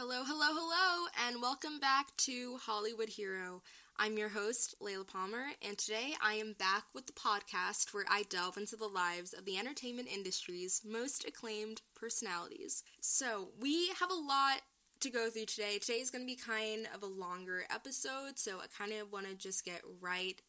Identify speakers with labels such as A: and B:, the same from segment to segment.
A: Hello, hello, hello, and welcome back to Hollywood Hero. I'm your host, Layla Palmer, and today I am back with the podcast where I delve into the lives of the entertainment industry's most acclaimed personalities. So, we have a lot to go through today. Today is going to be kind of a longer episode, so I kind of want to just get right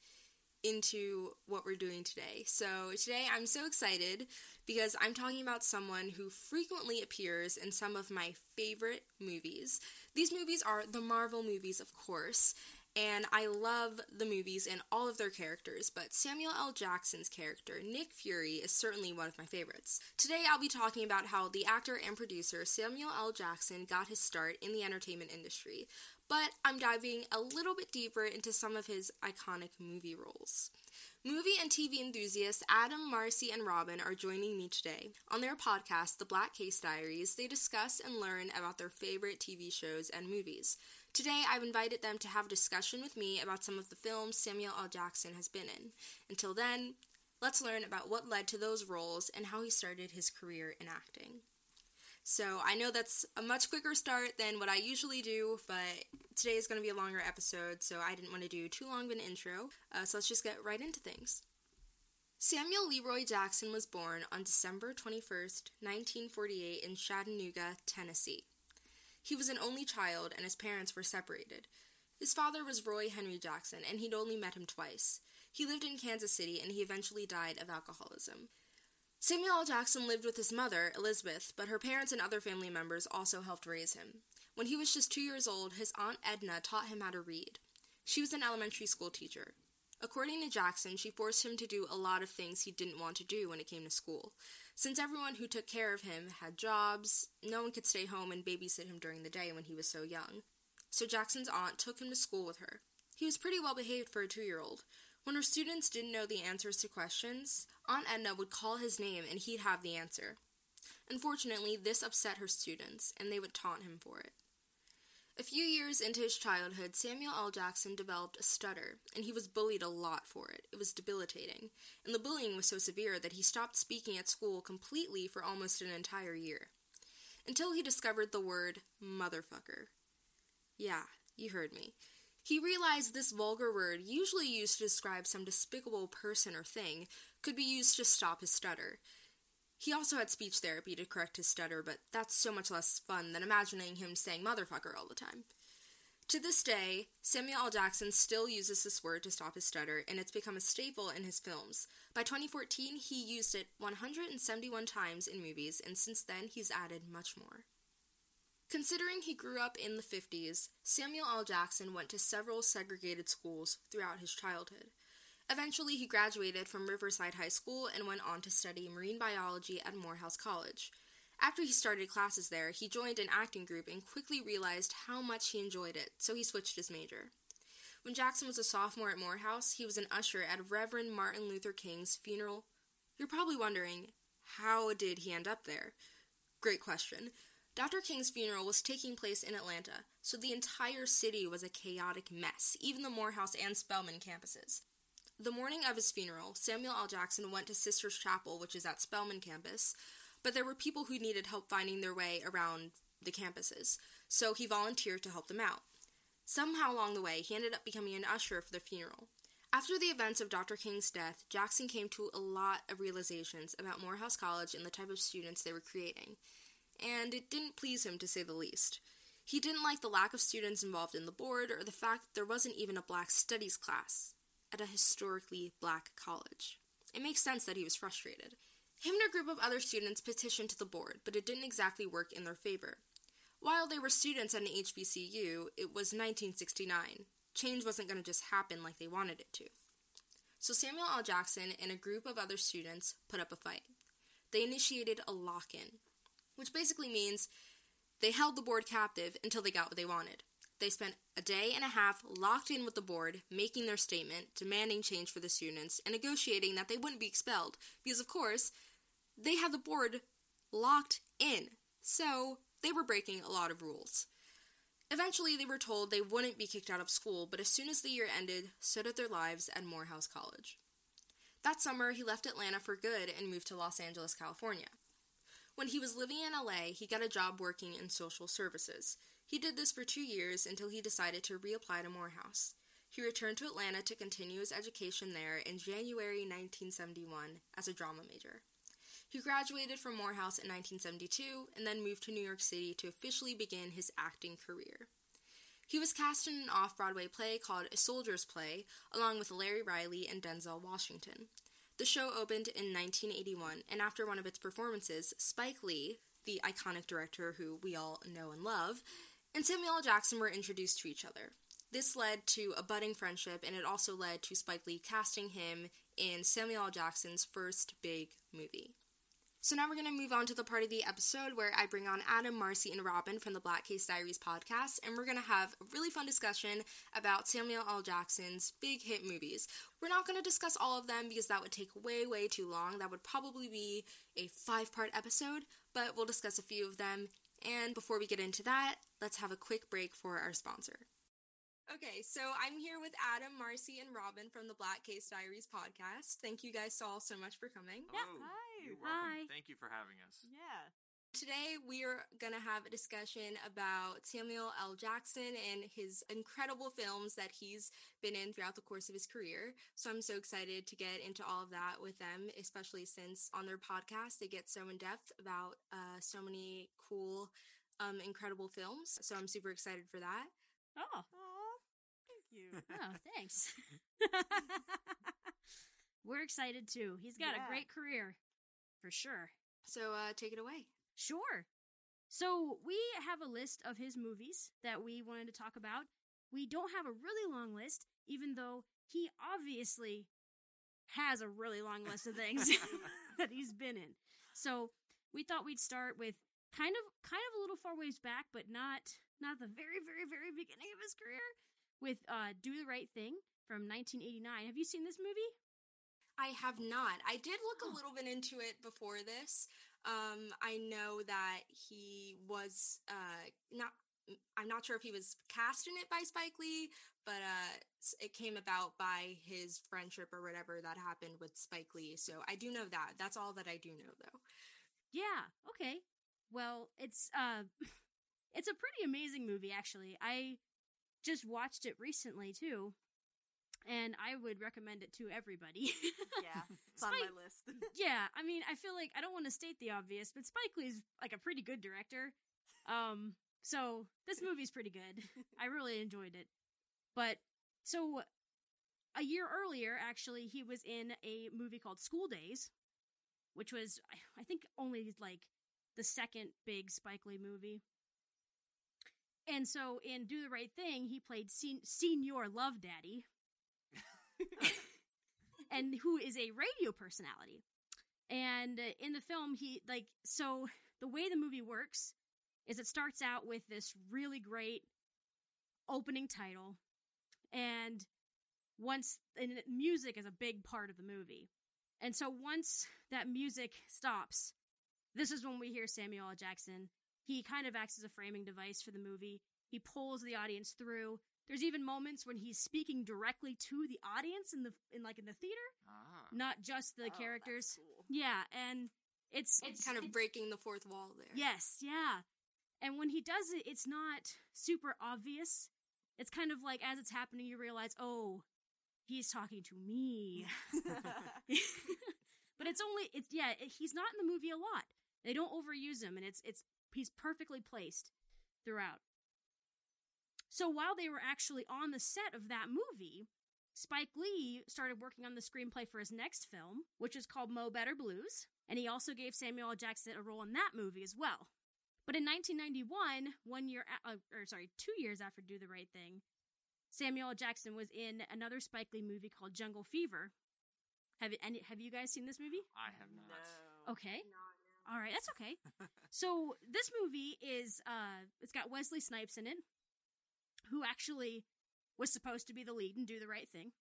A: into what we're doing today. So, today I'm so excited because I'm talking about someone who frequently appears in some of my favorite movies. These movies are the Marvel movies, of course, and I love the movies and all of their characters, but Samuel L. Jackson's character, Nick Fury, is certainly one of my favorites. Today I'll be talking about how the actor and producer Samuel L. Jackson got his start in the entertainment industry, but I'm diving a little bit deeper into some of his iconic movie roles. Movie and TV enthusiasts Adam, Marcy, and Robin are joining me today. On their podcast, The Black Case Diaries, they discuss and learn about their favorite TV shows and movies. Today, I've invited them to have a discussion with me about some of the films Samuel L. Jackson has been in. Until then, let's learn about what led to those roles and how he started his career in acting. So I know that's a much quicker start than what I usually do, but today is going to be a longer episode, so I didn't want to do too long of an intro. Uh, so let's just get right into things. Samuel Leroy Jackson was born on December 21st, 1948, in Chattanooga, Tennessee. He was an only child, and his parents were separated. His father was Roy Henry Jackson, and he'd only met him twice. He lived in Kansas City, and he eventually died of alcoholism. Samuel. Jackson lived with his mother, Elizabeth, but her parents and other family members also helped raise him. When he was just two years old, his aunt Edna taught him how to read. She was an elementary school teacher. According to Jackson, she forced him to do a lot of things he didn't want to do when it came to school. Since everyone who took care of him had jobs, no one could stay home and babysit him during the day when he was so young. So Jackson's aunt took him to school with her. He was pretty well behaved for a two year old. When her students didn't know the answers to questions, Aunt Edna would call his name and he'd have the answer. Unfortunately, this upset her students, and they would taunt him for it. A few years into his childhood, Samuel L. Jackson developed a stutter, and he was bullied a lot for it. It was debilitating, and the bullying was so severe that he stopped speaking at school completely for almost an entire year. Until he discovered the word motherfucker. Yeah, you heard me. He realized this vulgar word, usually used to describe some despicable person or thing, could be used to stop his stutter. He also had speech therapy to correct his stutter, but that's so much less fun than imagining him saying motherfucker all the time. To this day, Samuel L. Jackson still uses this word to stop his stutter, and it's become a staple in his films. By 2014, he used it 171 times in movies, and since then, he's added much more. Considering he grew up in the 50s, Samuel L. Jackson went to several segregated schools throughout his childhood. Eventually, he graduated from Riverside High School and went on to study marine biology at Morehouse College. After he started classes there, he joined an acting group and quickly realized how much he enjoyed it, so he switched his major. When Jackson was a sophomore at Morehouse, he was an usher at Reverend Martin Luther King's funeral. You're probably wondering, how did he end up there? Great question. Dr. King's funeral was taking place in Atlanta, so the entire city was a chaotic mess, even the Morehouse and Spelman campuses. The morning of his funeral, Samuel L. Jackson went to Sisters Chapel, which is at Spelman campus, but there were people who needed help finding their way around the campuses, so he volunteered to help them out. Somehow along the way, he ended up becoming an usher for the funeral. After the events of Dr. King's death, Jackson came to a lot of realizations about Morehouse College and the type of students they were creating and it didn't please him to say the least. He didn't like the lack of students involved in the board or the fact that there wasn't even a black studies class at a historically black college. It makes sense that he was frustrated. Him and a group of other students petitioned to the board, but it didn't exactly work in their favor. While they were students at an HBCU, it was 1969. Change wasn't going to just happen like they wanted it to. So Samuel L. Jackson and a group of other students put up a fight. They initiated a lock in, which basically means they held the board captive until they got what they wanted. They spent a day and a half locked in with the board, making their statement, demanding change for the students, and negotiating that they wouldn't be expelled, because of course, they had the board locked in, so they were breaking a lot of rules. Eventually, they were told they wouldn't be kicked out of school, but as soon as the year ended, so did their lives at Morehouse College. That summer, he left Atlanta for good and moved to Los Angeles, California. When he was living in LA, he got a job working in social services. He did this for two years until he decided to reapply to Morehouse. He returned to Atlanta to continue his education there in January 1971 as a drama major. He graduated from Morehouse in 1972 and then moved to New York City to officially begin his acting career. He was cast in an off Broadway play called A Soldier's Play, along with Larry Riley and Denzel Washington. The show opened in 1981, and after one of its performances, Spike Lee, the iconic director who we all know and love, and Samuel L. Jackson were introduced to each other. This led to a budding friendship, and it also led to Spike Lee casting him in Samuel L. Jackson's first big movie. So now we're going to move on to the part of the episode where I bring on Adam, Marcy, and Robin from the Black Case Diaries podcast, and we're going to have a really fun discussion about Samuel L. Jackson's big hit movies. We're not going to discuss all of them because that would take way, way too long. That would probably be a five part episode, but we'll discuss a few of them. And before we get into that, let's have a quick break for our sponsor. Okay, so I'm here with Adam, Marcy, and Robin from the Black Case Diaries podcast. Thank you guys all so much for coming.
B: Yeah. Hi.
C: You're welcome.
D: Hi.
C: Thank you for having us.
B: Yeah.
A: Today, we are going to have a discussion about Samuel L. Jackson and his incredible films that he's been in throughout the course of his career. So I'm so excited to get into all of that with them, especially since on their podcast, they get so in depth about uh, so many cool, um, incredible films. So I'm super excited for that.
D: Oh,
B: Aw, thank you.
D: oh, thanks. We're excited too. He's got
B: Yeah.
D: a great career, for sure.
A: So uh, take it away.
D: Sure. So we have a list of his movies that we wanted to talk about. We don't have a really long list, even though he obviously has a really long list of things that he's been in. So we thought we'd start with kind of kind of a little far ways back, but not not the very very very beginning of his career with uh, "Do the Right Thing" from 1989. Have you seen this movie?
A: I have not. I did look
D: Oh.
A: a little bit into it before this. Um, I know that he was uh, not. I'm not sure if he was cast in it by Spike Lee, but uh, it came about by his friendship or whatever that happened with Spike Lee. So I do know that. That's all that I do know, though.
D: Yeah. Okay. Well, it's uh, it's a pretty amazing movie actually. I just watched it recently too, and I would recommend it to everybody.
B: Yeah, it's on my list.
D: yeah, I mean, I feel like I don't want to state the obvious, but Spike Lee's like a pretty good director. Um, so this movie's pretty good. I really enjoyed it. But so a year earlier, actually, he was in a movie called School Days, which was I- I think only like the second big Spike Lee movie. And so in Do the Right Thing, he played Sen- Senior Love Daddy, and who is a radio personality. And uh, in the film, he like so the way the movie works is it starts out with this really great opening title, and once and music is a big part of the movie, and so once that music stops, this is when we hear Samuel L. Jackson. He kind of acts as a framing device for the movie. He pulls the audience through. There's even moments when he's speaking directly to the audience in the in like in the theater,
C: Ah.
D: not just the
B: Oh, that's
D: characters.
B: cool.
D: Yeah, and it's
A: It's kind of breaking the fourth wall there.
D: yes, yeah. And when he does it, it's not super obvious. It's kind of like as it's happening, you realize, oh, he's talking to me. but it's only it's yeah. It, he's not in the movie a lot. They don't overuse him, and it's it's he's perfectly placed throughout. So while they were actually on the set of that movie, Spike Lee started working on the screenplay for his next film, which is called Mo Better Blues, and he also gave Samuel L. Jackson a role in that movie as well. But in 1991, one year, uh, or sorry, two years after Do the Right Thing, Samuel L. Jackson was in another Spike Lee movie called Jungle Fever. Have it, any, have you guys seen this movie?
C: I have not.
B: No.
D: Okay. All right, that's okay. so this movie is uh it's got Wesley Snipes in it, who actually was supposed to be the lead and do the right thing.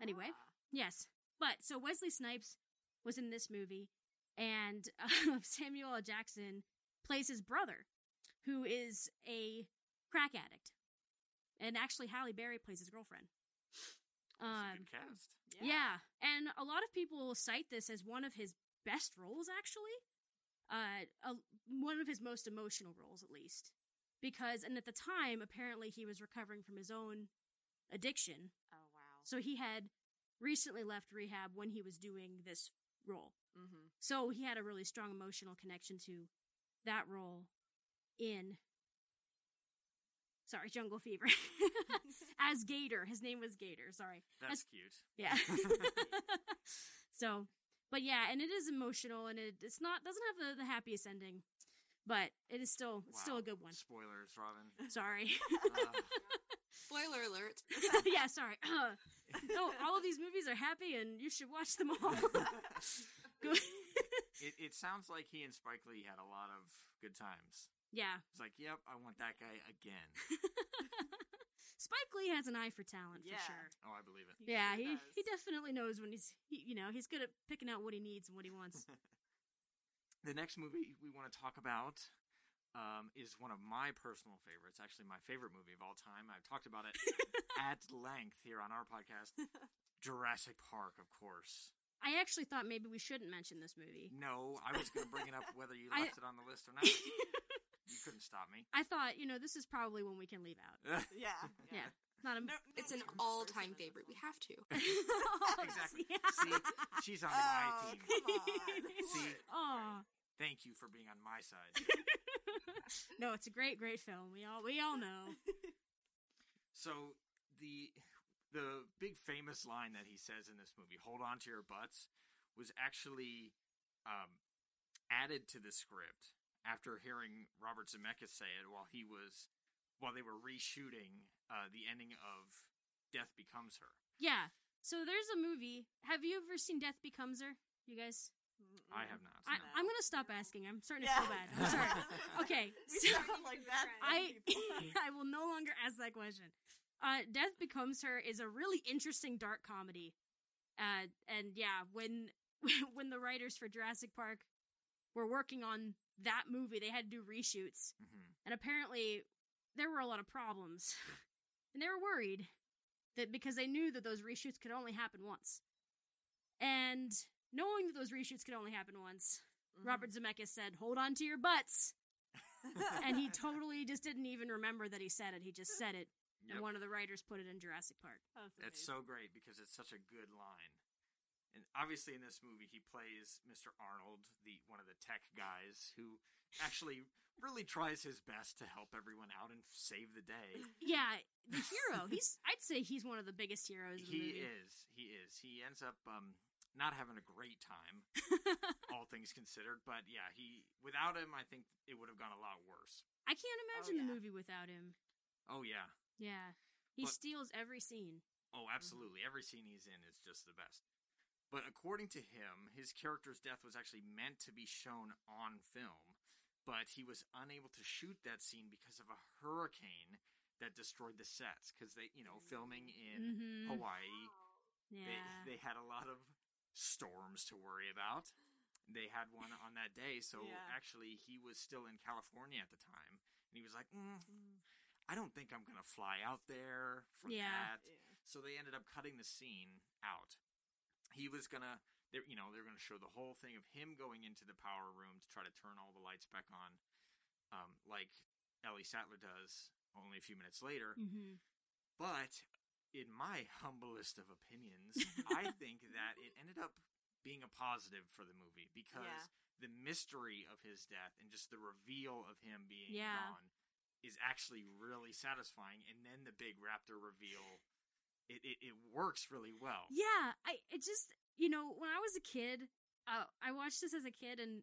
D: Anyway,
B: Ah.
D: yes. But so Wesley Snipes was in this movie and uh, Samuel L. Jackson plays his brother, who is a crack addict. And actually Halle Berry plays his girlfriend. Um
C: good cast.
D: yeah. and a lot of people cite this as one of his best roles, actually. Uh, a, one of his most emotional roles, at least. because, and at the time, apparently he was recovering from his own addiction.
B: Oh wow.
D: So he had recently left rehab when he was doing this role.
B: Mm-hmm.
D: So he had a really strong emotional connection to that role in sorry, Jungle Fever. As Gator. His name was Gator, sorry.
C: That's cute.
D: Yeah. so but yeah, and it is emotional and it, it's not doesn't have the, the happiest ending. But it is still it's still a good one.
C: Spoilers, Robin.
D: Sorry.
C: Uh,
A: Spoiler alert.
D: yeah, sorry. no, all of these movies are happy and you should watch them all. Good.
C: it, it sounds like he and Spike Lee had a lot of good times.
D: Yeah.
C: It's like, yep, I want that guy again.
D: Spike Lee has an eye for talent
B: Yeah.
D: for sure.
C: Oh, I believe it.
B: He
D: yeah,
B: sure
D: he,
B: does.
D: he definitely knows when he's he, you know he's good at picking out what he needs and what he wants.
C: The next movie we want to talk about um, is one of my personal favorites. Actually, my favorite movie of all time. I've talked about it at length here on our podcast. Jurassic Park, of course.
D: I actually thought maybe we shouldn't mention this movie.
C: No, I was going to bring it up whether you
D: I-
C: it on the list or not. You couldn't stop me.
D: I thought you know this is probably when we can leave out.
B: Yeah.
D: Yeah, not a
B: No,
A: It's an all-time favorite. We have to.
C: Exactly.
D: Yeah.
C: See, she's on my
B: Oh,
C: team.
B: come on.
C: See,
D: Aw.
C: thank you for being on my side.
D: no, it's a great, great film. We all we all know.
C: So the the big famous line that he says in this movie, "Hold on to your butts," was actually um, added to the script after hearing Robert Zemeckis say it while he was while they were reshooting uh, the ending of Death Becomes Her.
D: Yeah. So there's a movie. Have you ever seen Death Becomes Her? You guys?
C: I have not.
D: I,
C: no.
D: I'm gonna stop asking. I'm starting
B: Yeah.
D: to feel bad. I'm sorry. Okay.
B: We
D: so-
B: sound like that.
D: I. I will no longer ask that question. Uh, Death Becomes Her is a really interesting dark comedy. Uh, and yeah, when when the writers for Jurassic Park were working on that movie, they had to do reshoots,
C: Mhm.
D: and apparently there were a lot of problems, and they were worried that because they knew that those reshoots could only happen once, and knowing that those reshoots could only happen once,
B: Mhm.
D: Robert Zemeckis said, "Hold on to your butts." and he totally just didn't even remember that he said it. He just said it,
C: Yep.
D: and one of the writers put it in Jurassic Park.
B: That's
C: It's so great because it's such a good line. And obviously in this movie he plays Mr. Arnold, the one of the tech guys who actually really tries his best to help everyone out and save the day.
D: Yeah, the hero. He's I'd say he's one of the biggest heroes. Of the
C: he
D: movie.
C: is. He is. He ends up um not having a great time, all things considered, but yeah, he without him I think it would have gone a lot worse.
D: I can't imagine the
B: yeah.
D: movie without him.
C: Oh yeah.
D: Yeah, he
C: But-
D: steals every scene.
C: Oh, absolutely. Every scene he's in is just the best. But according to him, his character's death was actually meant to be shown on film, but he was unable to shoot that scene because of a hurricane that destroyed the sets because they, you know, filming in
D: Mhm.
C: Hawaii,
D: Yeah,
C: they they had a lot of storms to worry about. They had one on that day, so
B: Yeah.
C: actually he was still in California at the time, and he was like, mm, "I don't think I'm gonna fly out there for
D: Yeah.
C: that." So they ended up cutting the scene out. He was gonna, they, you know, they're gonna show the whole thing of him going into the power room to try to turn all the lights back on, um, like Ellie Sattler does only a few minutes later.
D: hmm
C: But in my humblest of opinions, I think that it ended up being a positive for the movie because
B: Yeah.
C: the mystery of his death and just the reveal of him being
D: Yeah.
C: gone is actually really satisfying. And then the big raptor reveal, it, it, it works really well.
D: yeah. I it just you know when I was a kid, uh, I watched this as a kid, and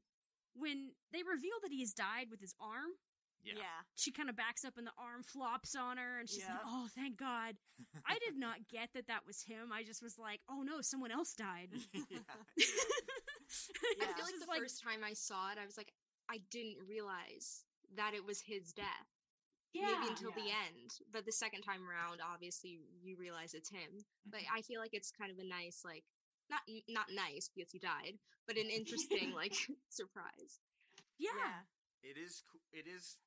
D: when they reveal that he's died with his arm,
C: Yeah.
B: Yeah.
D: she kind of backs up and the arm flops on her and she's like oh thank god i did not get that that was him i just was like oh no someone else died
A: I
B: Yeah.
A: feel like the
D: is
A: first time I saw it, I was like, I didn't realize that it was his death. Maybe until the end. But the second time around, obviously, you realize it's him. But I feel like it's kind of a nice, like, not not nice because he died, but an interesting like surprise.
D: yeah,
B: Yeah.
C: It is. coo- It is.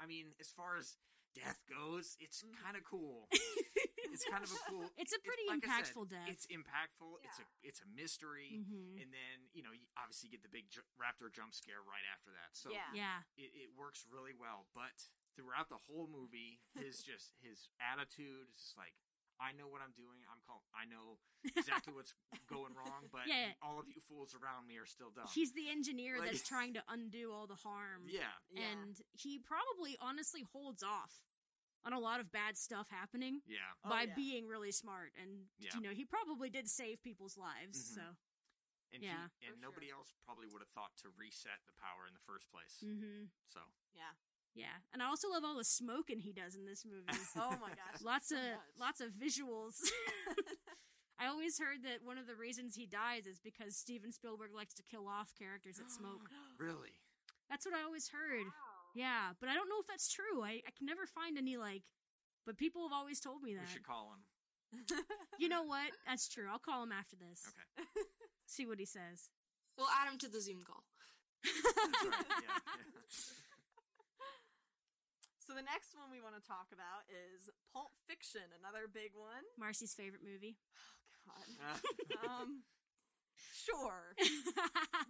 C: I mean, as far as death goes, it's
B: Mhm.
C: kind of cool. It's kind of a cool.
D: It's a pretty
C: like I said,
D: impactful death.
C: It's impactful. It's a. It's a mystery.
D: Mhm.
C: And then you know, you obviously get the big ju- raptor jump scare right after that. So
B: Yeah.
D: yeah
C: it, it works really well. But throughout the whole movie, his just his attitude is just like I know what I'm doing. I'm call I know exactly what's going wrong, but
D: Yeah.
C: all of you fools around me are still dumb.
D: He's the engineer
C: Like-
D: that's trying to undo all the harm.
C: yeah,
B: Yeah.
D: And he probably honestly holds off on a lot of bad stuff happening
C: yeah.
B: Oh,
D: by
B: yeah.
D: being really smart. And,
C: Yeah.
D: you know, he probably did save people's lives.
C: Mhm.
D: So,
C: And
D: Yeah.
C: he, and nobody
B: sure.
C: else probably would have thought to reset the power in the first place.
D: hmm
C: So
B: Yeah.
D: Yeah. And I also love all the smoking he does in this movie.
B: Oh my gosh.
D: lots
B: so
D: of
B: much.
D: lots of visuals. I always heard that one of the reasons he dies is because Steven Spielberg likes to kill off characters that smoke.
C: really,
D: That's what I always heard.
B: Wow.
D: Yeah, but I don't know if that's true. I, I can never find any like but people have always told me that.
C: we should call him.
D: You know what? That's true. I'll call him after this.
C: Okay,
D: See what he says.
A: We'll add him to the Zoom call.
C: that's right. Yeah, yeah.
B: So the next one we want to talk about is Pulp Fiction, another big one.
D: Marcy's favorite movie.
B: Oh God. um, sure.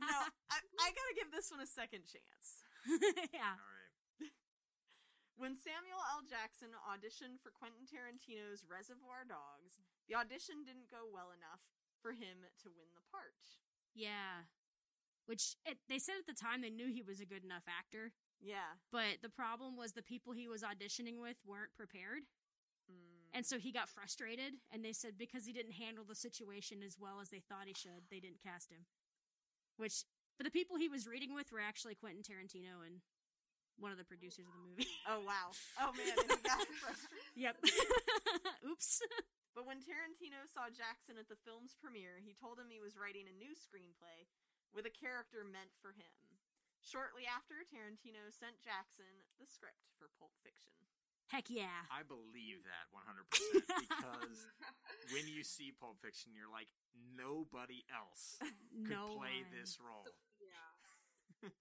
B: No, I, I gotta give this one a second chance.
D: yeah.
C: All right.
B: When Samuel L. Jackson auditioned for Quentin Tarantino's Reservoir Dogs, the audition didn't go well enough for him to win the part.
D: Yeah. Which it, they said at the time they knew he was a good enough actor,
B: Yeah.
D: but the problem was the people he was auditioning with weren't prepared.
B: Mm.
D: And so he got frustrated, and they said because he didn't handle the situation as well as they thought he should, they didn't cast him. Which, but the people he was reading with were actually Quentin Tarantino and one of the producers of the movie.
B: Oh wow. Oh man, and he got
D: yep. Oops.
B: But when Tarantino saw Jackson at the film's premiere, he told him he was writing a new screenplay with a character meant for him. Shortly after, Tarantino sent Jackson the script for Pulp Fiction.
D: Heck yeah.
C: I believe that 100% because when you see Pulp Fiction, you're like, nobody else could
D: no
C: play
D: one.
C: this role. Yeah.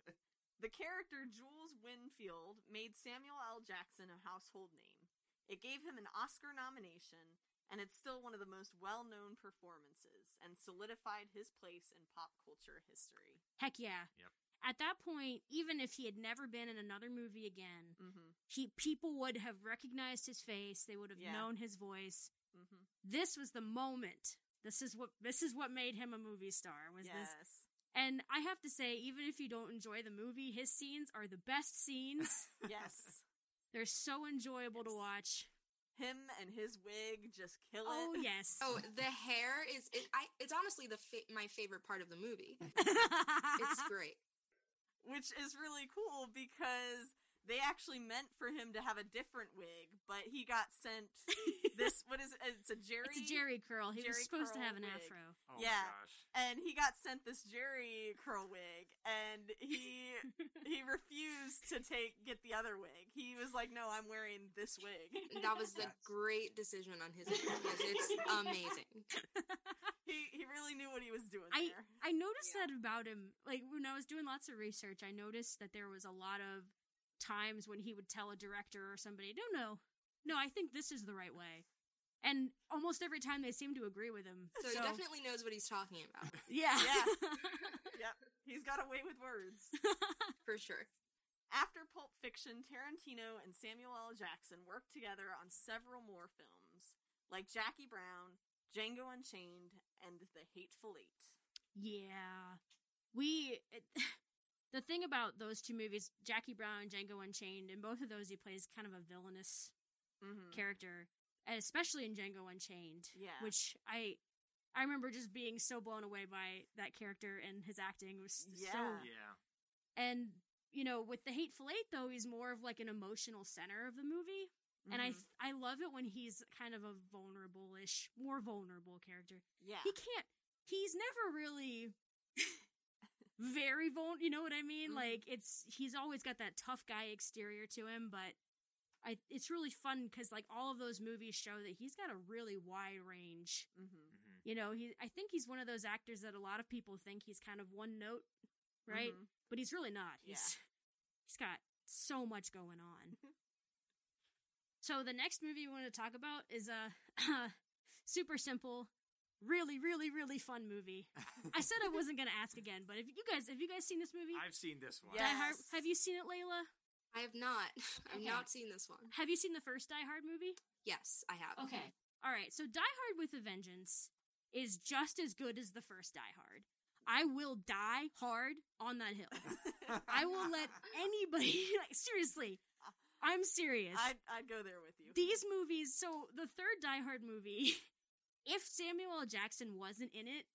B: The character Jules Winfield made Samuel L. Jackson a household name. It gave him an Oscar nomination, and it's still one of the most well known performances and solidified his place in pop culture history.
D: Heck yeah.
C: Yep.
D: At that point, even if he had never been in another movie again,
B: Mm-hmm.
D: he people would have recognized his face. They would have
B: Yeah.
D: known his voice.
B: Mm-hmm.
D: This was the moment. This is what this is what made him a movie star. Was this And I have to say, even if you don't enjoy the movie, his scenes are the best scenes.
B: yes.
D: They're so enjoyable to watch.
B: Him and his wig just kill it.
D: Oh
B: it.
D: yes.
A: Oh, the hair is it, I it's honestly the fa- my favorite part of the movie. It's great.
B: Which is really cool because they actually meant for him to have a different wig, but he got sent this what is it? It's a Jerry
D: it's a Jerry curl. He was supposed to have an
B: wig.
D: afro.
C: Oh
B: Yeah.
C: My gosh.
B: and he got sent this Jerry curl wig and he he refused to take get the other wig. He was like, "No, I'm wearing this wig."
A: That was a great decision on his part. because it's amazing.
B: he he really knew what he was doing
D: I
B: there.
D: I noticed that about him. Like when I was doing lots of research, I noticed that there was a lot of times when he would tell a director or somebody, "No, no, no, I think this is the right way," and almost every time they seem to agree with him.
A: So, he definitely knows what he's talking about
D: yeah,
B: Yeah. yep. He's got a way with words.
A: for sure.
B: After Pulp Fiction, Tarantino and Samuel L. Jackson worked together on several more films, like Jackie Brown, Django Unchained, and The Hateful Eight.
D: yeah. We it, the thing about those two movies, Jackie Brown and Django Unchained, in both of those he plays kind of a villainous
B: Mm-hmm.
D: character, and especially in Django Unchained.
B: Yeah.
D: which I I remember just being so blown away by that character and his acting It was so.
B: Yeah.
C: Yeah.
D: And you know, with the Hateful Eight, though, he's more of like an emotional center of the movie, and I
B: Mhm.
D: I love it when he's kind of a vulnerable-ish, more vulnerable character.
B: yeah.
D: He can't. He's never really. very vulnerable you know what i mean
B: Mhm.
D: like it's he's always got that tough guy exterior to him but I, it's really fun because like all of those movies show that he's got a really wide range
B: Mm-hmm.
C: hmm
D: you know, he I think he's one of those actors that a lot of people think he's kind of one note, right?
B: Mhm.
D: But he's really not.
B: Yeah.
D: He's he's got so much going on. so the next movie we want to talk about is a super simple, really, really, really fun movie. I said I wasn't gonna ask again, but if you guys have you guys seen this movie?
C: I've seen this one.
B: Yeah. Yes.
D: Have you seen it, Layla?
A: I have not. I've
D: Okay.
A: not seen this one.
D: Have you seen the first Die Hard movie?
A: Yes, I have.
D: Okay. All right. So Die Hard with a Vengeance is just as good as the first Die Hard. I will die hard on that hill. I will let anybody like seriously. I'm serious.
B: I'd, I'd go there with you.
D: These movies, so the third Die Hard movie, if Samuel L. Jackson wasn't in it,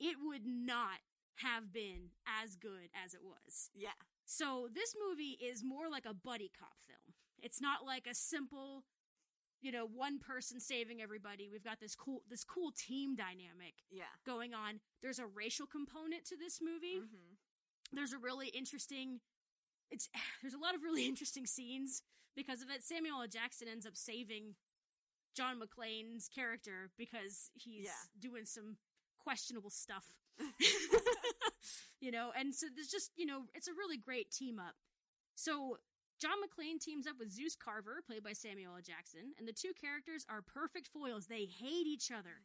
D: it would not have been as good as it was.
B: yeah.
D: So this movie is more like a buddy cop film. It's not like a simple, you know, one person saving everybody. We've got this cool this cool team dynamic
B: Yeah.
D: going on. There's a racial component to this movie.
B: hmm
D: There's a really interesting it's there's a lot of really interesting scenes because of it. Samuel L. Jackson ends up saving John McClane's character because he's
B: Yeah.
D: doing some questionable stuff. you know, and so there's just, you know, it's a really great team up. So John McClane teams up with Zeus Carver, played by Samuel L. Jackson, and the two characters are perfect foils. They hate each other.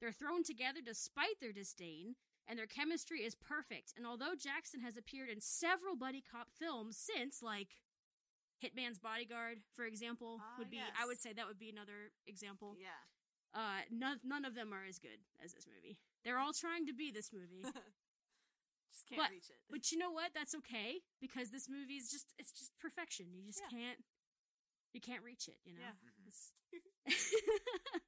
D: They're thrown together despite their disdain, and their chemistry is perfect. And although Jackson has appeared in several buddy cop films since, like Hitman's Bodyguard, for example,
B: Ah,
D: would be I would say that would be another example.
B: Yeah.
D: Uh, none none of them are as good as this movie. They're all trying to be this movie.
B: Just can't
D: But-
B: reach it.
D: But you know what? That's okay because this movie is just it's just perfection. You just
B: Yeah.
D: can't you can't reach it, you know.
B: Yeah.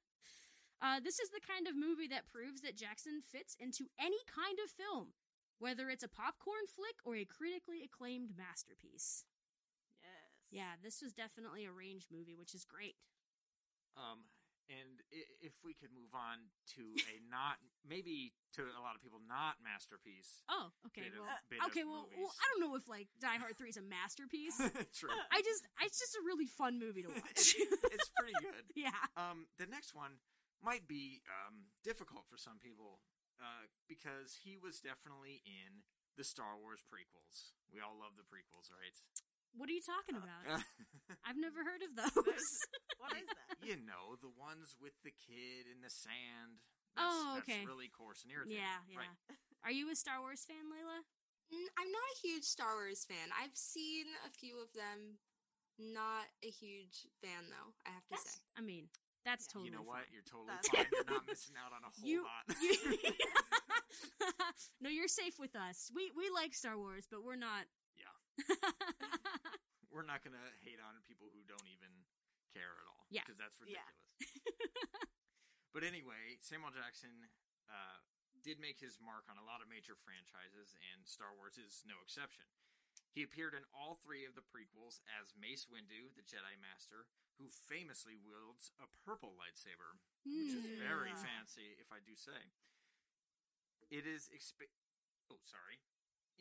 D: Uh, this is the kind of movie that proves that Jackson fits into any kind of film, whether it's a popcorn flick or a critically acclaimed masterpiece.
B: yes.
D: Yeah, this was definitely a range movie, which is great.
C: Um, and if we could move on to a not, maybe to a lot of people, not masterpiece.
D: Oh, okay.
C: Of-
D: well, okay. Well, well. I don't know if like Die Hard Three is a masterpiece.
C: True.
D: I just, it's just a really fun movie to watch.
C: it's pretty good.
D: yeah.
C: Um, the next one might be um, difficult for some people uh, because he was definitely in the Star Wars prequels. We all love the prequels, right?
D: What are you talking about? I've never heard of those.
B: What is that?
C: you know, the ones with the kid in the sand. That's,
D: Oh, okay.
C: That's really coarse and irritating.
D: yeah, yeah.
C: Right.
D: Are you a Star Wars fan, Layla?
A: Mm, I'm not a huge Star Wars fan. I've seen a few of them. Not a huge fan, though. I have to say.
D: I mean, that's
B: Yeah.
D: totally.
C: You know what?
D: fine.
C: You're totally
B: That's-
C: fine. You're not missing out on a whole
D: You-
C: lot.
D: You- no, you're safe with us. We we like Star Wars, but we're not.
C: Yeah. We're not going to hate on people who don't even care at all.
D: Yeah.
C: Because that's
B: Yeah.
C: ridiculous. but anyway, Samuel Jackson uh, did make his mark on a lot of major franchises, and Star Wars is no exception. He appeared in all three of the prequels as Mace Windu, the Jedi Master, who famously wields a purple lightsaber, which is very
B: Hmm.
C: fancy, if I do say. It is exp- oh sorry.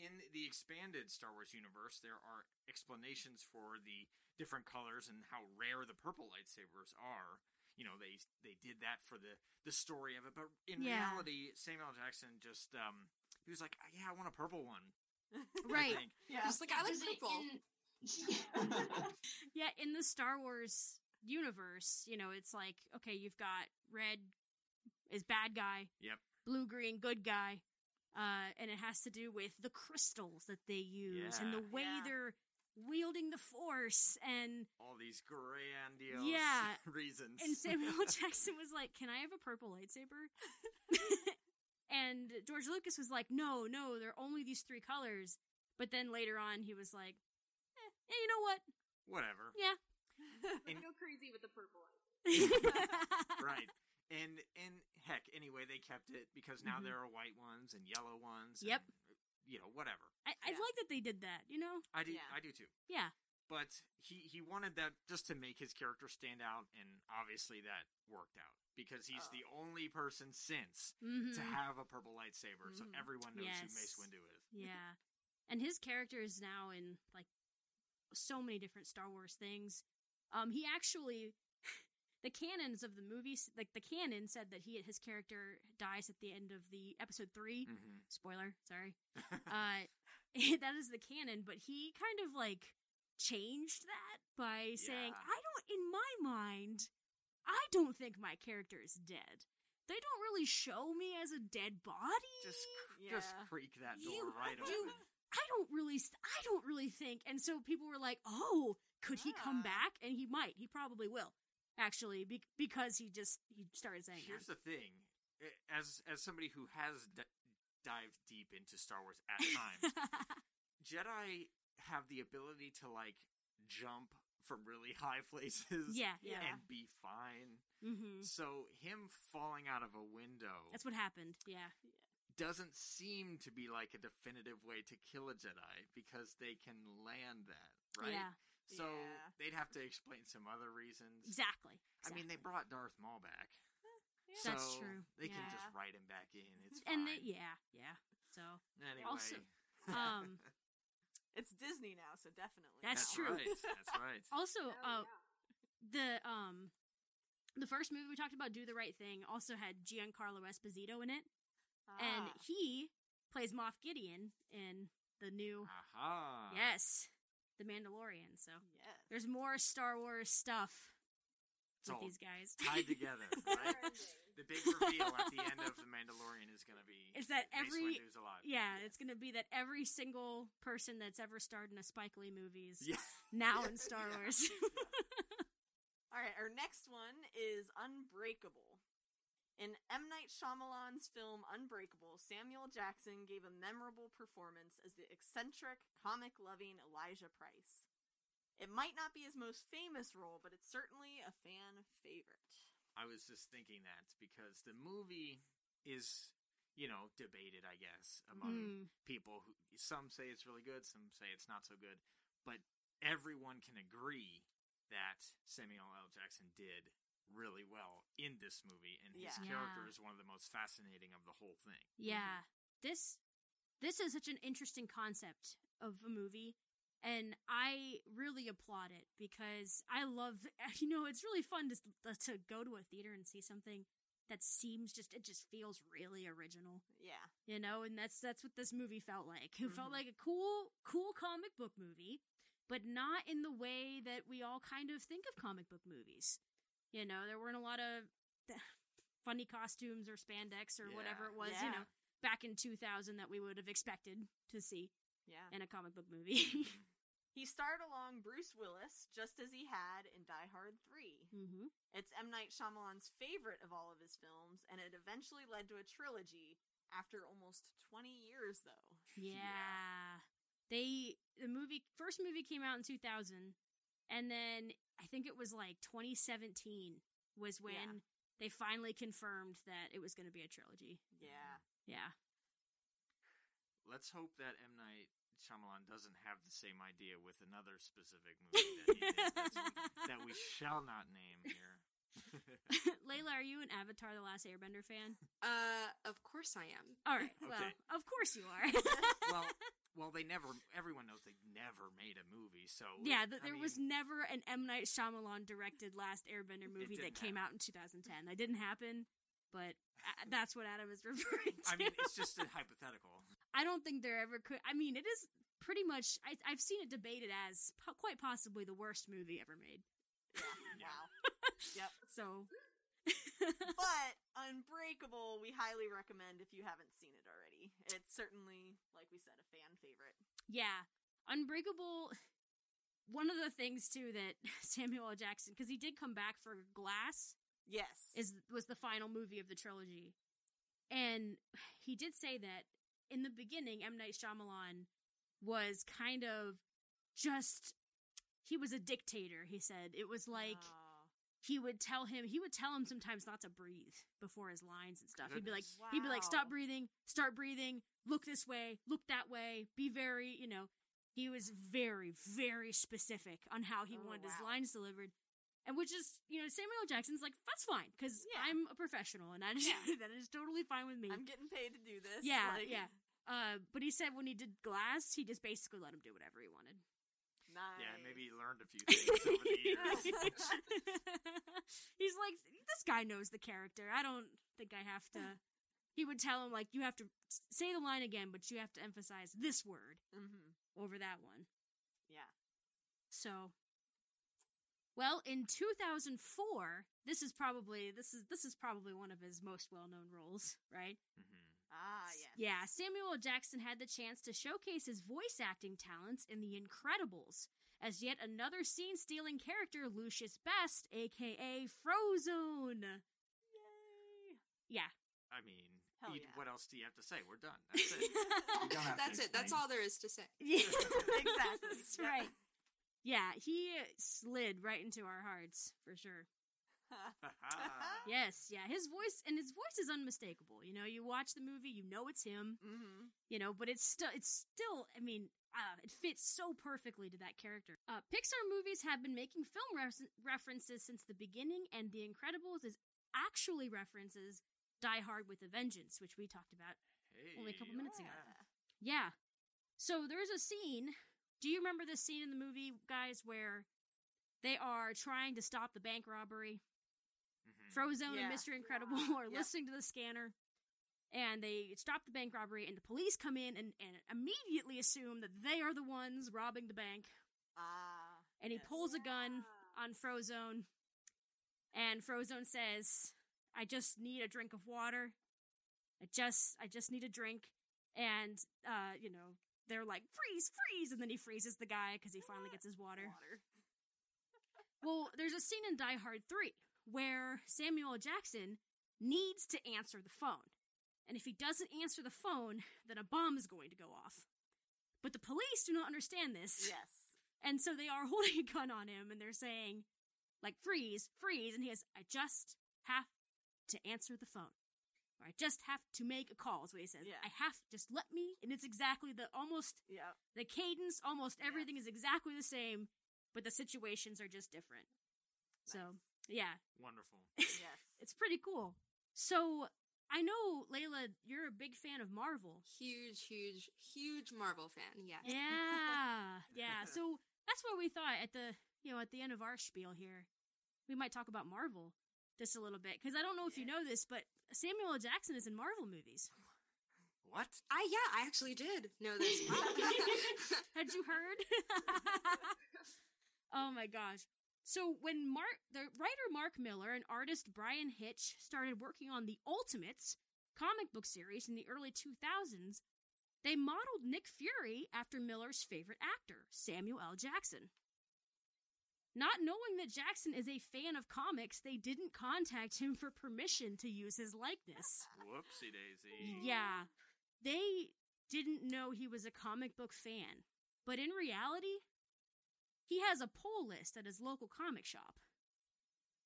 C: In the expanded Star Wars universe, there are explanations for the different colors and how rare the purple lightsabers are. You know, they they did that for the the story of it, but in
D: Yeah.
C: reality, Samuel L. Jackson just um he was like, "Yeah, I want a purple one."
D: Right.
E: Yeah.
A: Just like I like purple.
E: in-
D: Yeah, in the Star Wars universe, you know, it's like okay, you've got red is bad guy,
C: Yep.
D: blue green good guy, uh, and it has to do with the crystals that they use and the way
B: Yeah.
D: they're wielding the Force and
C: All these grandiose
D: Yeah.
C: reasons.
D: and Samuel Jackson was like, "Can I have a purple lightsaber?" and George Lucas was like, "No, no, there are only these three colors." But then later on, he was like, eh, "Yeah, you know what?
C: Whatever.
D: Yeah,
C: And-
B: Go crazy with the purple light.
C: right. And and heck, anyway, they kept it because now
D: Mhm.
C: there are white ones and yellow ones.
D: Yep.
C: and, you know, whatever.
D: I, I
B: Yeah.
D: like that they did that. You know?
C: I do.
B: Yeah.
C: I do too.
D: Yeah,
C: But he he wanted that just to make his character stand out, and obviously that worked out because he's
B: Oh.
C: the only person since
D: hmm
C: to have a purple lightsaber, so
B: Mhm.
C: everyone knows who Mace Windu is.
D: yeah. And his character is now in like so many different Star Wars things. Um, he actually. The canons of the movies, like the canon, said that he his character dies at the end of the episode three.
C: Mm-hmm.
D: Spoiler, sorry. uh, that is the canon, but he kind of like changed that by saying,
C: Yeah.
D: I don't, in my mind, I don't think my character is dead. They don't really show me as a dead body.
C: just just
B: Yeah.
C: creak that door
D: You
C: right
D: do-
C: open.
D: I don't really, I don't really think. And so people were like, oh, could he come back? And he might. He probably will, actually, be- because he just he started saying
C: Here's
D: that.
C: the thing: as as somebody who has d- dived deep into Star Wars at times, Jedi have the ability to like jump from really high places,
D: yeah, yeah.
C: And be fine.
D: hmm
C: So him falling out of a window
D: That's what happened. Yeah.
C: doesn't seem to be like a definitive way to kill a Jedi because they can land that, right?
D: Yeah.
C: So
B: Yeah.
C: they'd have to explain some other reasons.
D: Exactly.
C: I mean, they brought Darth Maul back.
B: Yeah.
D: That's
C: so
D: true.
C: They can just write him back in. It's
D: and they, yeah, yeah. So,
C: Anyway,
D: Also, um,
B: It's Disney now, so definitely.
D: That's
C: that's
D: true.
C: right. That's right.
D: also, uh,
B: yeah.
D: the um, the first movie we talked about, "Do the Right Thing," also had Giancarlo Esposito in it, and
B: Ah.
D: he plays Moff Gideon in the new
C: Aha.
D: yes, The Mandalorian. So
B: yes.
D: there's more Star Wars stuff
C: It's
D: with
C: all
D: these guys.
C: tied together, right? the big reveal at the end of the Mandalorian is going to be
D: Is that every-
C: Windu's alive.
D: Yeah, it's gonna be that every single person that's ever starred in a Spike Lee movie is
C: Yeah.
D: now in Star
C: Yeah.
D: Wars.
B: All right, our next one is Unbreakable. In M. Night Shyamalan's film Unbreakable, Samuel Jackson gave a memorable performance as the eccentric, comic loving Elijah Price. It might not be his most famous role, but it's certainly a fan favorite.
C: I was just thinking that because the movie is, you know, debated, I guess, among
D: Mm.
C: people who some say it's really good, some say it's not so good, but everyone can agree that Samuel L. Jackson did really well in this movie, and his
B: Yeah.
C: character is one of the most fascinating of the whole thing.
D: Yeah. This this is such an interesting concept of a movie and I really applaud it because I love you know it's really fun to to go to a theater and see something that seems just it just feels really original,
B: Yeah.
D: you know, and that's that's what this movie felt like. It felt
B: Mhm.
D: like a cool cool comic book movie, but not in the way that we all kind of think of comic book movies. You know, there weren't a lot of funny costumes or spandex or whatever it was,
B: Yeah.
D: you know, back in 2000 that we would have expected to see
B: Yeah.
D: in a comic book movie.
B: He starred along Bruce Willis, just as he had in Die Hard 3.
D: mm-hmm.
B: It's M. Night Shyamalan's favorite of all of his films, and it eventually led to a trilogy after almost 20 years, though.
D: Yeah. They the movie first movie came out in 2000 and then I think it was like 2017 was when
B: Yeah.
D: they finally confirmed that it was going to be a trilogy.
B: Yeah.
D: Yeah.
C: Let's hope that M. Night Shyamalan doesn't have the same idea with another specific movie that he did that's- that we shall not name here.
D: Layla, are you an Avatar The Last Airbender fan?
A: Uh, of course I am.
D: All right. Well, of course you are.
C: well, well, they never. Everyone knows they never made a movie, so
D: yeah, th-
C: I
D: there was never an M Night Shyamalan directed Last Airbender movie that
C: didn't
D: came out in 2010. That didn't happen, but uh, that's what Adam is referring to.
C: I mean, it's just a hypothetical.
D: I don't think there ever could. I mean, it is pretty much. I, I've seen it debated as po- quite possibly the worst movie ever made.
B: Yeah. Wow. Yep.
D: So,
B: But Unbreakable, we highly recommend if you haven't seen it already. It's certainly, like we said, a fan favorite.
D: yeah, Unbreakable. One of the things too that Samuel L. Jackson, because he did come back for Glass,
B: Yes.
D: is was the final movie of the trilogy, and he did say that in the beginning, M Night Shyamalan was kind of just he was a dictator. He said it was like
B: Oh.
D: He would tell him he would tell him sometimes not to breathe before his lines and stuff. He'd be like
C: Goodness.
D: he'd be like stop breathing, start breathing, look this way, look that way, be very, you know, he was very very specific on how he
B: Oh,
D: wanted his lines delivered. And which is, you know, Samuel Jackson's like that's fine cuz
B: Yeah.
D: I'm a professional and that is
B: Yeah.
D: that is totally fine with me.
B: I'm getting paid to do this.
D: yeah,
B: like-
D: yeah. Uh, but he said when he did Glass, he just basically let him do whatever he wanted.
B: Nice.
C: Yeah, maybe he learned a few things over the years.
D: He's like, this guy knows the character. I don't think I have to. He would tell him, like, you have to say the line again, but you have to emphasize this word
B: hmm
D: over that one.
B: Yeah.
D: So, well, in 2004, this is probably this is this is probably one of his most well known roles, right?
C: Mhm.
B: Ah, yes.
D: Yeah, Samuel Jackson had the chance to showcase his voice acting talents in The Incredibles as yet another scene stealing character, Lucius Best, aka Frozone.
B: Yay.
D: Yeah.
C: I mean, you-
B: yeah.
C: what else do you have to say? We're done. That's it.
E: You don't have to
A: That's it. That's all there is to say.
D: Yeah.
B: Exactly.
D: That's
B: Yeah.
D: right. Yeah, he slid right into our hearts for sure. Yes, yeah, his voice and his voice is unmistakable. You know, you watch the movie, you know it's him.
B: mm-hmm.
D: You know, but it's still, it's still. I mean, uh, it fits so perfectly to that character. Uh, Pixar movies have been making film res- references since the beginning, and The Incredibles is actually references Die Hard with a Vengeance, which we talked about Only a couple minutes ago. Yeah. So there's a scene. Do you remember this scene in the movie, guys, where they are trying to stop the bank robbery? Frozone
B: Yeah.
D: and Mr. Incredible are
B: Yep.
D: listening to the scanner. And they stop the bank robbery, and the police come in and, and immediately assume that they are the ones robbing the bank.
B: Ah.
D: And he
B: yes.
D: pulls a gun on Frozone. And Frozone says, I just need a drink of water. I just I just need a drink. And uh, you know, they're like, freeze, freeze, and then he freezes the guy because he finally gets his water.
B: Water.
D: Well, there's a scene in Die Hard 3 where Samuel Jackson needs to answer the phone. And if he doesn't answer the phone, then a bomb is going to go off. But the police do not understand this.
B: Yes.
D: And so they are holding a gun on him and they're saying, like, freeze, freeze. And he has, I just have to answer the phone. Or I just have to make a call, is what he says.
B: Yeah.
D: I have, just let me. And it's exactly the, almost,
B: Yep.
D: the cadence, almost
B: Yeah.
D: everything is exactly the same, but the situations are just different. So,
B: Nice.
D: Yeah,
C: Wonderful.
B: Yes.
D: it's pretty cool. So, I know, Layla, you're a big fan of Marvel.
A: Huge, huge, huge Marvel fan. Yes.
D: Yeah, yeah. So that's what we thought at the you know at the end of our spiel here. We might talk about Marvel just a little bit because I don't know if you know this, but Samuel L. Jackson is in Marvel movies.
C: What?
A: I yeah, I actually did know this.
D: Had you heard? oh my gosh. So when Mark, the writer Mark Millar and artist Bryan Hitch started working on the Ultimates comic book series in the early 2000s, they modeled Nick Fury after Millar's favorite actor, Samuel L. Jackson. Not knowing that Jackson is a fan of comics, they didn't contact him for permission to use his likeness.
C: Whoopsie daisy.
D: Yeah. They didn't know he was a comic book fan. But in reality, he has a pull list at his local comic shop.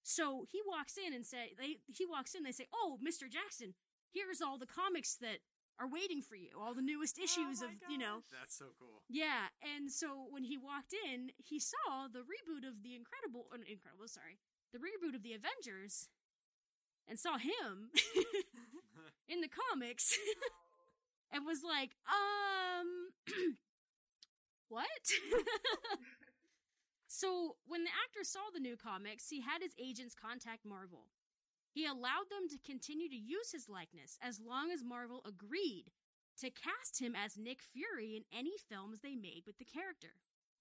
D: So he walks in and say they he walks in, they say, Oh, Mr. Jackson, here's all the comics that are waiting for you, all the newest issues
B: my
D: of you know
C: That's so cool.
D: yeah, and so when he walked in, he saw the reboot of the Incredible, uh, Incredible, sorry, the reboot of the Avengers, and saw him in the comics, and was like, um, what? So when the actor saw the new comics, he had his agents contact Marvel. He allowed them to continue to use his likeness as long as Marvel agreed to cast him as Nick Fury in any films they made with the character.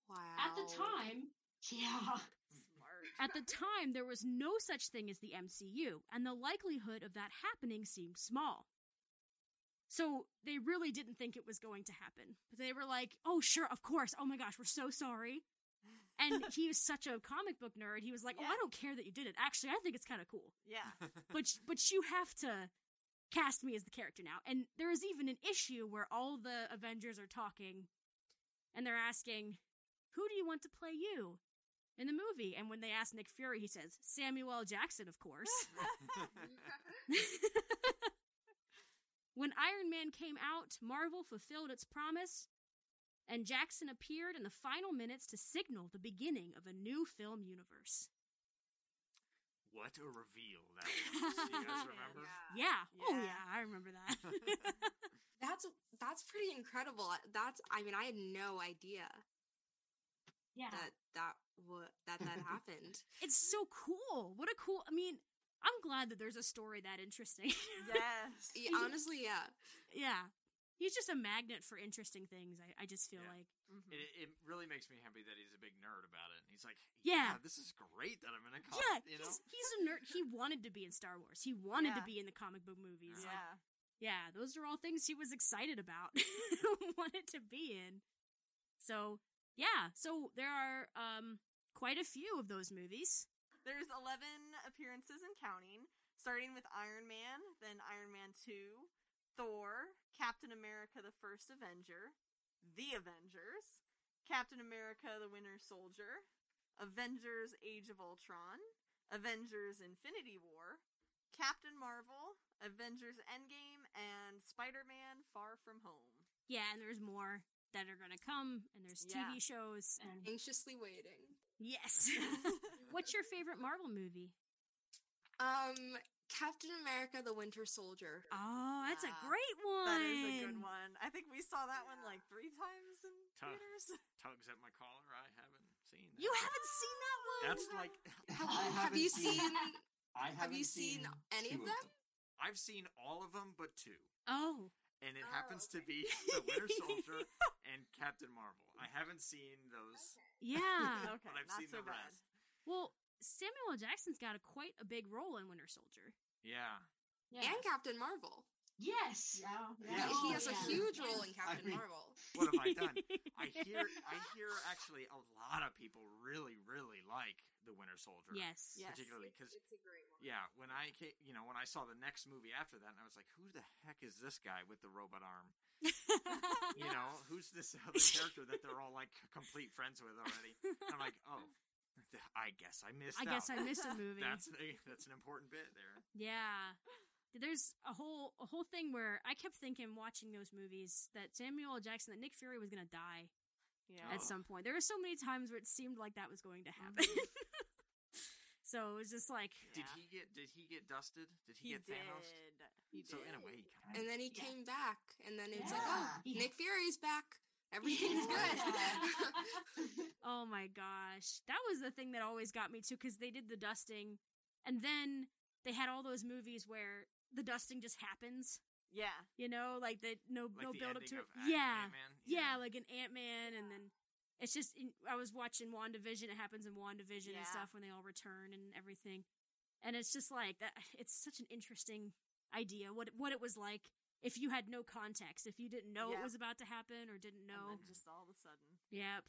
A: wow.
D: At the time, yeah.
B: Smart.
D: At the time, there was no such thing as the MCU, and the likelihood of that happening seemed small. So they really didn't think it was going to happen. They were like, oh, sure, of course. Oh my gosh, we're so sorry. And he was such a comic book nerd. He was like, oh, I don't care that you did it. Actually, I think it's kind of cool.
B: Yeah.
D: But, but you have to cast me as the character now. And there is even an issue where all the Avengers are talking and they're asking, who do you want to play you in the movie? And when they ask Nick Fury, he says, Samuel Jackson, of course. when Iron Man came out, Marvel fulfilled its promise, and Jackson appeared in the final minutes to signal the beginning of a new film universe.
C: what a reveal that was. Do you guys remember?
D: Yeah. Oh,
B: Yeah.
D: yeah, I remember that.
A: That's that's pretty incredible. That's I mean I had no idea
D: yeah.
A: that that what that that happened.
D: It's so cool. What a cool. I mean, I'm glad that there's a story that interesting.
B: Yes.
A: Yeah, honestly, yeah.
D: yeah. He's just a magnet for interesting things. I, I just feel
C: Yeah.
D: like.
B: Mhm.
C: It, it really makes me happy that he's a big nerd about it. He's like,
D: Yeah.
C: yeah, this is great that I'm in a comic.
D: yeah,
C: you know,
D: he's, he's a nerd. He wanted to be in Star Wars. He wanted to be in the comic book movies. Like,
B: Yeah.
D: Yeah, those are all things he was excited about, wanted to be in. So, yeah, so there are um, quite a few of those movies.
B: There's 11 appearances and counting, starting with Iron Man, then Iron Man 2, Thor, Captain America the First Avenger, The Avengers, Captain America the Winter Soldier, Avengers Age of Ultron, Avengers Infinity War, Captain Marvel, Avengers Endgame, and Spider Man Far From Home.
D: Yeah, and there's more that are going to come, and there's
B: Yeah.
D: TV shows. And
A: Anxiously waiting.
D: yes. What's your favorite Marvel movie?
A: Um, Captain America: The Winter Soldier.
D: Oh, that's a
B: Ah,
D: great one.
B: That is a good one. I think we saw that one like three times in
C: Tough.
B: theaters.
C: Tugs at my collar. I haven't seen. That.
D: You haven't seen that one?
C: That's like
A: Have,
E: I
A: have you
E: seen-
A: seen?
E: I
A: Have you
E: haven't
A: seen any
E: two
A: of them?
C: I've seen all of them but two,
D: Oh.
C: and it
A: Oh,
C: happens to be the Winter Soldier and Captain Marvel. I haven't seen those,
D: Yeah.
B: okay,
C: but I've
B: not
C: seen
B: so
C: the
B: bad.
C: rest.
D: well, Samuel L. Jackson's got a quite a big role in Winter Soldier.
C: Yeah,
A: And Captain Marvel.
E: Yes.
F: Yeah,
A: He-
E: Yeah.
A: he, has a
E: yeah.
A: huge role in
E: I
A: Captain
E: mean-
A: Marvel.
C: what have I done? I hear, I hear actually a lot of people really, really like the Winter Soldier.
D: Yes.
B: Yes.
C: particularly because
A: a great one.
C: yeah, when I ca- you know when I saw the next movie after that, and I was like, who the heck is this guy with the robot arm? You know, who's this other character that they're all like complete friends with already? And I'm like, oh, I guess I missed.
D: I guess. I missed a movie.
C: That's a, that's an important bit there.
D: Yeah. There's a whole a whole thing where I kept thinking watching those movies that Samuel L. Jackson that Nick Fury was gonna die
B: Yeah.
D: at
C: Oh.
D: some point. There were so many times where it seemed like that was going to happen. Mm-hmm. so it was just like
C: Did
B: Yeah.
C: he get did he get dusted? Did he,
B: He
C: get
B: did.
C: Thanos?
B: He
C: So in a way, he kind
A: And then he
F: Yeah.
A: came back, and then it's like, oh, Nick Fury's back. Everything's good.
D: Oh my gosh. That was the thing that always got me too cuz they did the dusting and then they had all those movies where the dusting just happens,
B: Yeah.
D: you know, like the no
C: like
D: no
C: the
D: build up to it.
C: Ant-
D: yeah. Yeah, like an Ant-Man and then it's just I was watching WandaVision, it happens in WandaVision and stuff when they all return and everything. And it's just like that it's such an interesting idea what what it was like if you had no context, if you didn't know
B: Yeah.
D: it was about to happen or didn't know.
B: And then just all of a sudden.
D: Yep.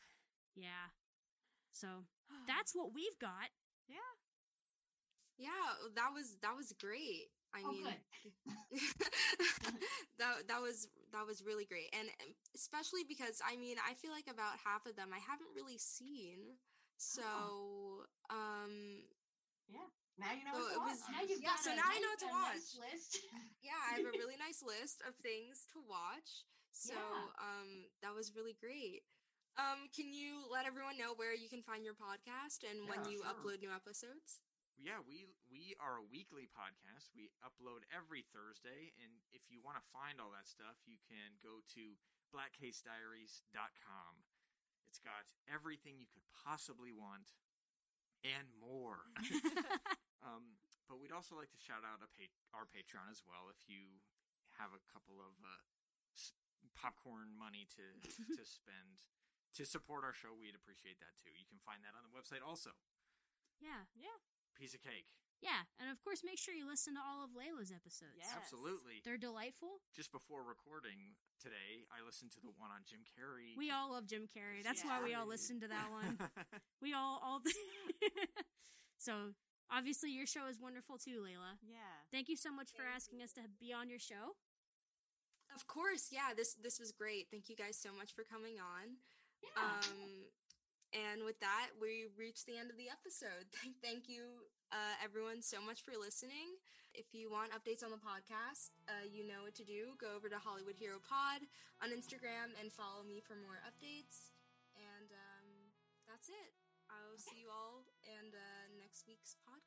D: Yeah. So that's what we've got.
A: yeah, Yeah, that was that was great. I
F: Oh,
A: mean, that that was that was really great, and um, especially because I mean, I feel like about half of them I haven't really seen. So, um,
F: Now you know
A: So
F: what
A: it
F: to watch.
A: was-
F: Now you've
A: yeah, so
F: a
A: now I know what to
F: a nice
A: watch.
F: list.
A: yeah, I have a really nice list of things to watch. So,
F: Yeah.
A: um, that was really great. Um, can you let everyone know where you can find your podcast and when you
E: sure.
A: upload new episodes?
C: Yeah, we we are a weekly podcast. We upload every Thursday, and if you want to find all that stuff, you can go to blackcasediaries.com. It's got everything you could possibly want and more. but we'd also like to shout out a pa- our Patreon as well. If you have a couple of uh, s- popcorn money to to spend to support our show, we'd appreciate that too. You can find that on the website also.
D: Yeah. Yeah.
C: Piece of cake.
D: Yeah. And of course, make sure you listen to all of Layla's episodes.
B: Yes.
C: Absolutely.
D: They're delightful.
C: Just before recording today, I listened to the one on Jim Carrey.
D: We all love Jim Carrey. That's why we all
C: Yeah.
D: listen to that one. we all, all. so obviously, your show is wonderful too, Layla.
B: Yeah.
D: Thank you so much for asking us to be on your show.
A: Of course, yeah. This this was great. Thank you guys so much for coming on.
F: Yeah.
A: Um, and with that, we reached the end of the episode. Thank, thank you, uh, everyone, so much for listening. If you want updates on the podcast, uh, you know what to do. Go over to Hollywood Hero Pod on Instagram and follow me for more updates. And um, that's it. I'll see you all week's podcast.